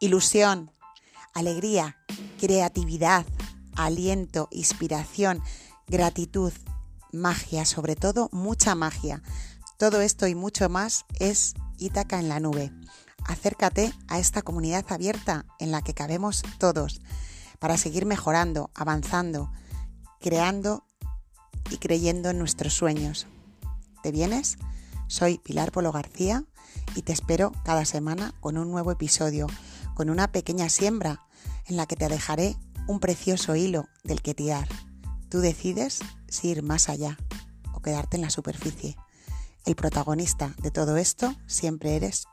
ilusión, alegría, creatividad, aliento, inspiración, gratitud, magia, sobre todo mucha magia. Todo esto y mucho más es Ítaca en la nube. Acércate a esta comunidad abierta en la que cabemos todos para seguir mejorando, avanzando, creando y creyendo en nuestros sueños. ¿Te vienes? Soy Pilar Polo García y te espero cada semana con un nuevo episodio, con una pequeña siembra en la que te dejaré un precioso hilo del que tirar. Tú decides si ir más allá o quedarte en la superficie. El protagonista de todo esto siempre eres